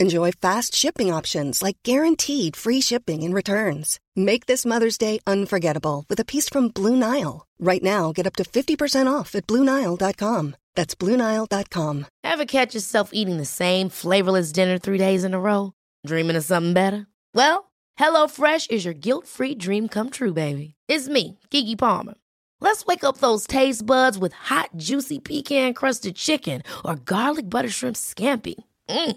Enjoy fast shipping options like guaranteed free shipping and returns. Make this Mother's Day unforgettable with a piece from Blue Nile. Right now, get up to 50% off at BlueNile.com. That's BlueNile.com. Ever catch yourself eating the same flavorless dinner three days in a row? Dreaming of something better? Well, HelloFresh is your guilt-free dream come true, baby. It's me, Keke Palmer. Let's wake up those taste buds with hot, juicy pecan-crusted chicken or garlic butter shrimp scampi. Mm.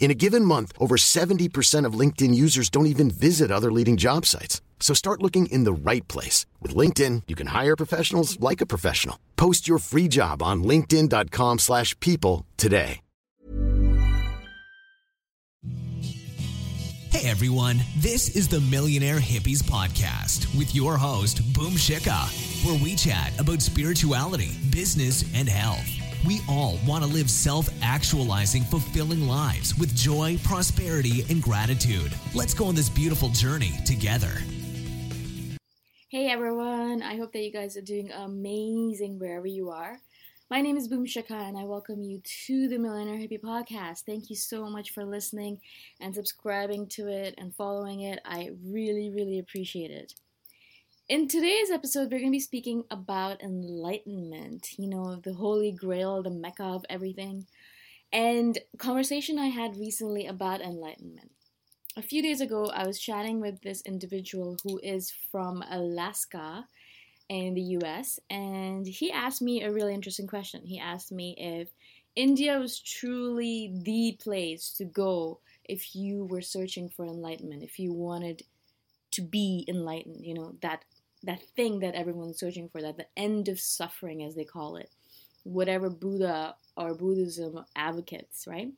In a given month, over 70% of LinkedIn users don't even visit other leading job sites. So start looking in the right place. With LinkedIn, you can hire professionals like a professional. Post your free job on linkedin.com slash people today. Hey everyone, this is the Millionaire Hippies Podcast with your host, Boom Shikha, where we chat about spirituality, business, and health. We all want to live self actualizing, fulfilling lives with joy, prosperity, and gratitude. Let's go on this beautiful journey together. Hey everyone, I hope that you guys are doing amazing wherever you are. My name is Boom Shikha and I welcome you to the Millionaire Hippie Podcast. Thank you so much for listening and subscribing to it and following it. I really, really appreciate it. In today's episode, we're going to be speaking about enlightenment, you know, the holy grail, the mecca of everything, and conversation I had recently about enlightenment. A few days ago, I was chatting with this individual who is from Alaska in the US, and he asked me a really interesting question. He asked me if India was truly the place to go if you were searching for enlightenment, if you wanted to be enlightened, you know, that that thing that everyone's searching for, that the end of suffering, as they call it, whatever Buddha or Buddhism advocates, right?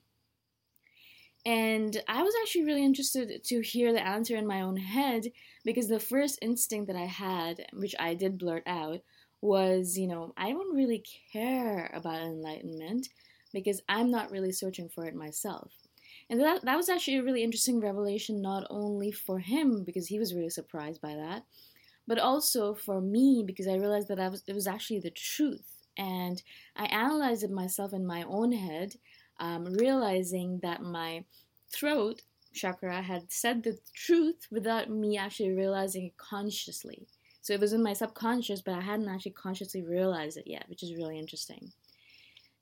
And I was actually really interested to hear the answer in my own head because the first instinct that I had, which I did blurt out, was, you know, I don't really care about enlightenment because I'm not really searching for it myself. And that, that was actually a really interesting revelation, not only for him, because he was really surprised by that, but also for me, because I realized that I was, it was actually the truth. And I analyzed it myself in my own head, um, realizing that my throat chakra had said the truth without me actually realizing it consciously. So it was in my subconscious, but I hadn't actually consciously realized it yet, which is really interesting.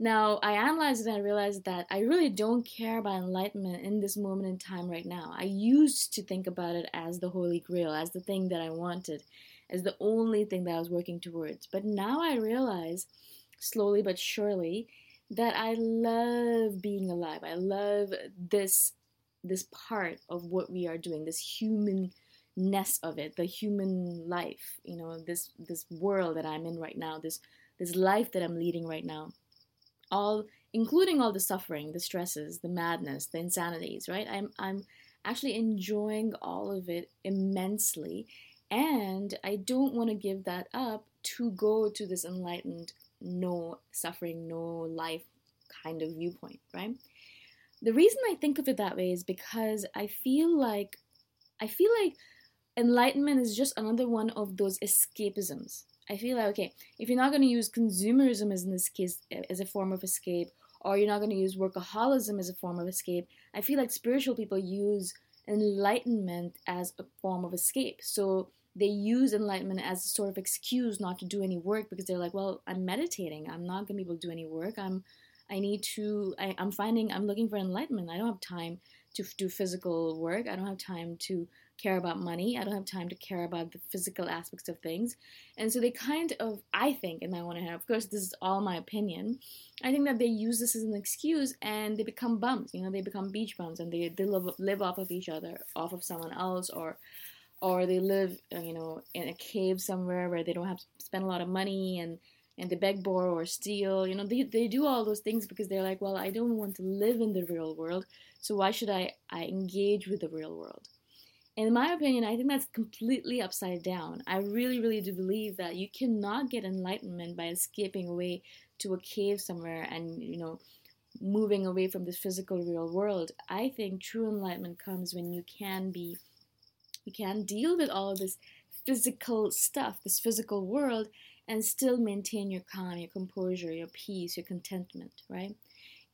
Now, I analyzed it and I realized that I really don't care about enlightenment in this moment in time right now. I used to think about it as the Holy Grail, as the thing that I wanted, as the only thing that I was working towards. But now I realize, slowly but surely, that I love being alive. I love this this part of what we are doing, this humanness of it, the human life, you know, this this world that I'm in right now, this this life that I'm leading right now. All including all the suffering, the stresses, the madness, the insanities, right? I'm I'm actually enjoying all of it immensely and I don't want to give that up to go to this enlightened no suffering, no life kind of viewpoint, right? The reason I think of it that way is because I feel like I feel like enlightenment is just another one of those escapisms. I feel like okay, if you're not going to use consumerism as in this case as a form of escape, or you're not going to use workaholism as a form of escape, I feel like spiritual people use enlightenment as a form of escape. So they use enlightenment as a sort of excuse not to do any work because they're like, well, I'm meditating. I'm not going to be able to do any work. I'm I need to, I, I'm finding, I'm looking for enlightenment. I don't have time to do physical work. I don't have time to care about money. I don't have time to care about the physical aspects of things. And so they kind of, I think, and I want to have, of course, this is all my opinion. I think that they use this as an excuse and they become bums. You know, they become beach bums and they, they live, live off of each other, off of someone else, or or they live, uh, you know, in a cave somewhere where they don't have to spend a lot of money and and they beg, borrow, or steal. You know, they, they do all those things because they're like, well, I don't want to live in the real world, so why should I, I engage with the real world? In my opinion, I think that's completely upside down. I really, really do believe that you cannot get enlightenment by escaping away to a cave somewhere and, you know, moving away from the physical real world. I think true enlightenment comes when you can be, you can deal with all this physical stuff, this physical world, and still maintain your calm, your composure, your peace, your contentment, right?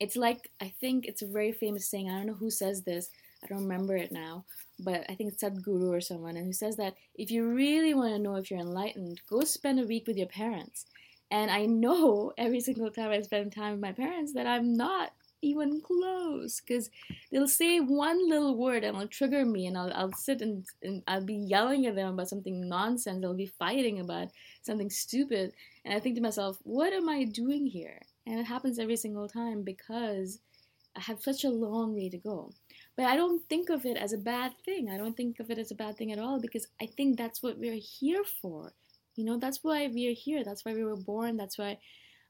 It's like, I think it's a very famous saying, I don't know who says this, I don't remember it now, but I think it's Sadhguru or someone, and who says that if you really want to know if you're enlightened, go spend a week with your parents. And I know every single time I spend time with my parents that I'm not even close because they'll say one little word and it'll trigger me and I'll, I'll sit and, and I'll be yelling at them about something nonsense I'll be fighting about something stupid and I think to myself what am I doing here and it happens every single time because I have such a long way to go. But I don't think of it as a bad thing. I don't think of it as a bad thing at all because I think that's what we're here for. You know that's why we're here. That's why we were born. That's why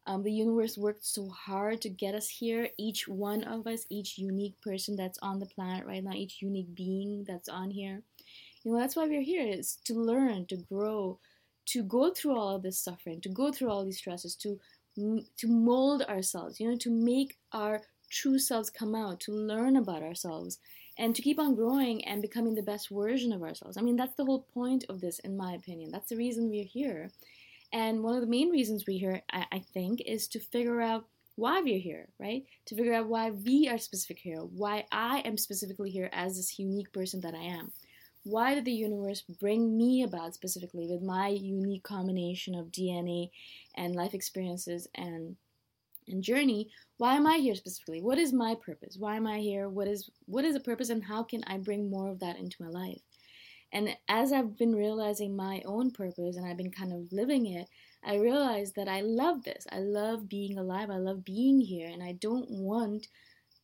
um, the universe worked so hard to get us here. Each one of us, each unique person that's on the planet right now, each unique being that's on here. You know, that's why we're here is to learn, to grow, to go through all of this suffering, to go through all these stresses, to to mold ourselves, you know, to make our true selves come out, to learn about ourselves, and to keep on growing and becoming the best version of ourselves. I mean, that's the whole point of this, in my opinion. That's the reason we're here. And one of the main reasons we're here, I, I think, is to figure out why we're here, right? To figure out why we are specific here, why I am specifically here as this unique person that I am. Why did the universe bring me about specifically with my unique combination of DNA and life experiences and and journey? Why am I here specifically? What is my purpose? Why am I here? What is what is the purpose and how can I bring more of that into my life? And as I've been realizing my own purpose and I've been kind of living it, I realized that I love this. I love being alive. I love being here. And I don't want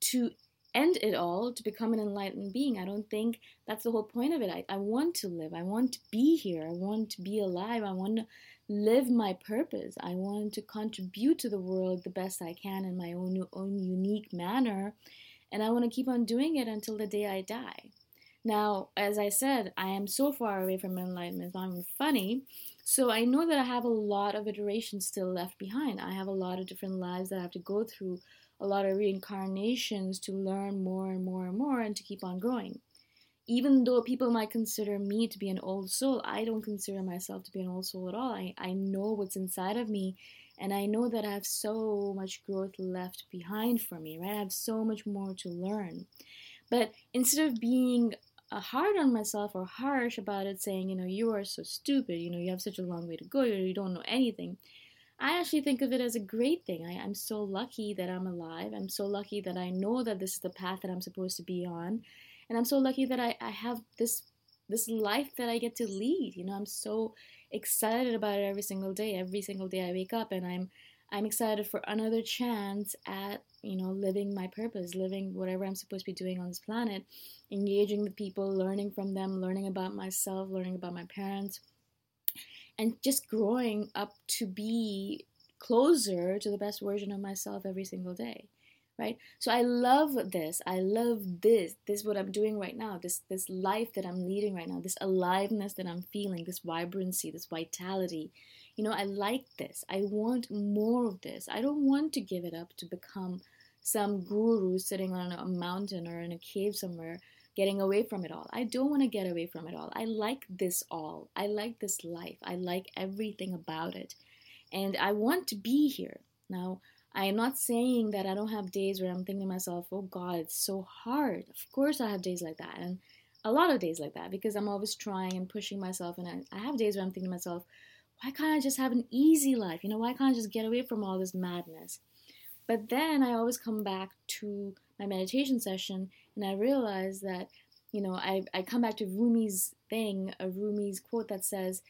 to end it all to become an enlightened being. I don't think that's the whole point of it. I, I want to live. I want to be here. I want to be alive. I want to live my purpose. I want to contribute to the world the best I can in my own, own unique manner. And I want to keep on doing it until the day I die. Now, as I said, I am so far away from enlightenment, it's not even funny. So I know that I have a lot of iterations still left behind. I have a lot of different lives that I have to go through, a lot of reincarnations to learn more and more and more and to keep on growing. Even though people might consider me to be an old soul, I don't consider myself to be an old soul at all. I, I know what's inside of me and I know that I have so much growth left behind for me, right? I have so much more to learn. But instead of being uh, hard on myself or harsh about it, saying, you know, you are so stupid, you know, you have such a long way to go, you, you don't know anything. I actually think of it as a great thing. I, am so lucky that I'm alive. I'm so lucky that I know that this is the path that I'm supposed to be on. And I'm so lucky that I, I have this this life that I get to lead. You know, I'm so excited about it every single day. Every single day I wake up and I'm I'm excited for another chance at, you know, living my purpose, living whatever I'm supposed to be doing on this planet, engaging with people, learning from them, learning about myself, learning about my parents, and just growing up to be closer to the best version of myself every single day right? So i love this. I love this. This is what i'm doing right now. This this life that i'm leading right now. This aliveness that i'm feeling. This vibrancy. This vitality. You know i like this. I want more of this. I don't want to give it up to become some guru sitting on a mountain or in a cave somewhere getting away from it all i don't want to get away from it all i like this all i like this life i like everything about it and i want to be here now I am not saying that I don't have days where I'm thinking to myself, oh God, it's so hard. Of course, I have days like that. And a lot of days like that because I'm always trying and pushing myself. And I, I have days where I'm thinking to myself, why can't I just have an easy life? You know, why can't I just get away from all this madness? But then I always come back to my meditation session and I realized that, you know, I, I come back to Rumi's thing, a Rumi's quote that says,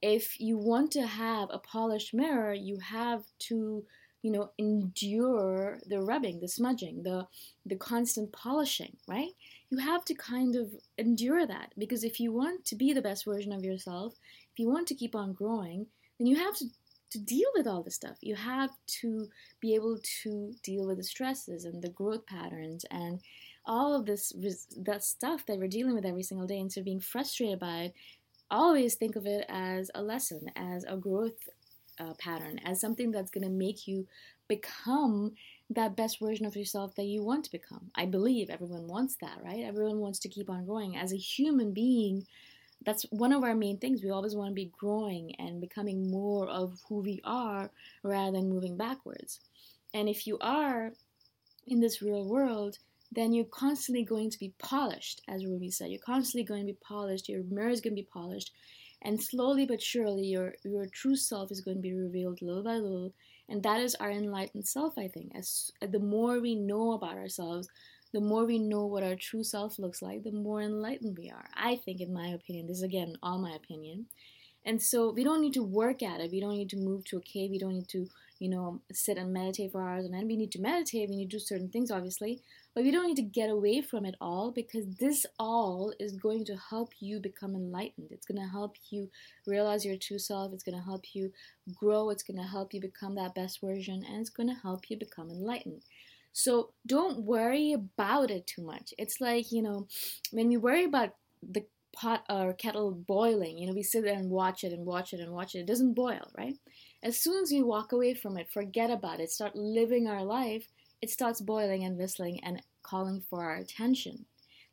if you want to have a polished mirror, you have to you know endure the rubbing the smudging the the constant polishing right? You have to kind of endure that because if you want to be the best version of yourself if you want to keep on growing then you have to to deal with all this stuff you have to be able to deal with the stresses and the growth patterns and all of this that stuff that we're dealing with every single day instead of being frustrated by it always think of it as a lesson as a growth uh, pattern as something that's going to make you become that best version of yourself that you want to become. I believe everyone wants that, right? Everyone wants to keep on growing. As a human being, that's one of our main things. We always want to be growing and becoming more of who we are rather than moving backwards. And if you are in this real world, then you're constantly going to be polished, as Rumi said. You're constantly going to be polished. Your mirror is going to be polished and slowly but surely your your true self is going to be revealed little by little and that is our enlightened self i think as the more we know about ourselves the more we know what our true self looks like the more enlightened we are i think in my opinion this is again all my opinion and so we don't need to work at it we don't need to move to a cave we don't need to you know sit and meditate for hours and then we need to meditate we need to do certain things obviously but we don't need to get away from it all because this all is going to help you become enlightened. It's going to help you realize your true self. It's going to help you grow. It's going to help you become that best version. And it's going to help you become enlightened. So don't worry about it too much. It's like, you know, when we worry about the pot or kettle boiling, you know, we sit there and watch it and watch it and watch it. It doesn't boil, right? As soon as we walk away from it, forget about it, start living our life, it starts boiling and whistling and calling for our attention.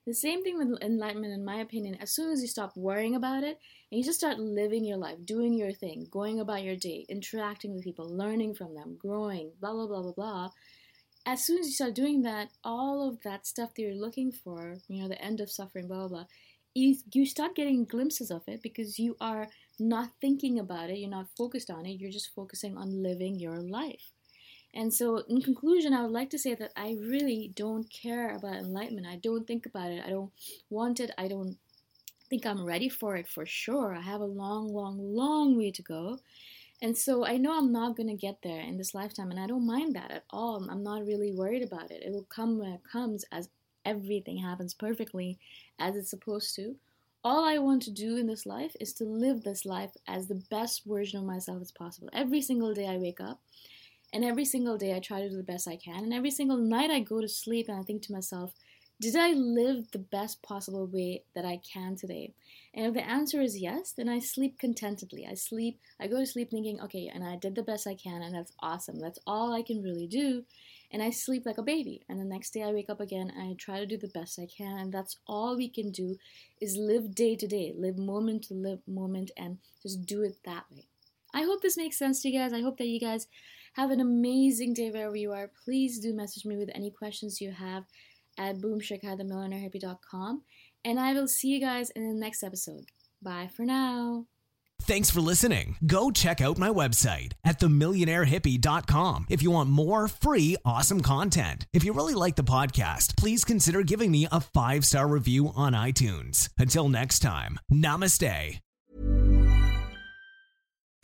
The same thing with enlightenment, in my opinion. As soon as you stop worrying about it and you just start living your life, doing your thing, going about your day, interacting with people, learning from them, growing, blah, blah, blah, blah, blah. As soon as you start doing that, all of that stuff that you're looking for, you know, the end of suffering, blah, blah, blah, you, you start getting glimpses of it because you are not thinking about it, you're not focused on it, you're just focusing on living your life. And so, in conclusion, I would like to say that I really don't care about enlightenment. I don't think about it. I don't want it. I don't think I'm ready for it for sure. I have a long, long, long way to go. And so I know I'm not going to get there in this lifetime, and I don't mind that at all. I'm not really worried about it. It will come when it comes, as everything happens perfectly as it's supposed to. All I want to do in this life is to live this life as the best version of myself as possible. Every single day I wake up, and every single day I try to do the best I can, and every single night I go to sleep and I think to myself, did I live the best possible way that I can today? And if the answer is yes, then I sleep contentedly. I sleep, I go to sleep thinking, okay, and I did the best I can, and that's awesome. That's all I can really do. And I sleep like a baby. And the next day I wake up again I try to do the best I can. And that's all we can do is live day to day, live moment to live moment, and just do it that way. I hope this makes sense to you guys. I hope that you guys have an amazing day wherever you are. Please do message me with any questions you have at boomshikha.themillionairehippie.com. And I will see you guys in the next episode. Bye for now. Thanks for listening. Go check out my website at themillionairehippie.com if you want more free, awesome content. If you really like the podcast, please consider giving me a five star review on iTunes. Until next time, namaste.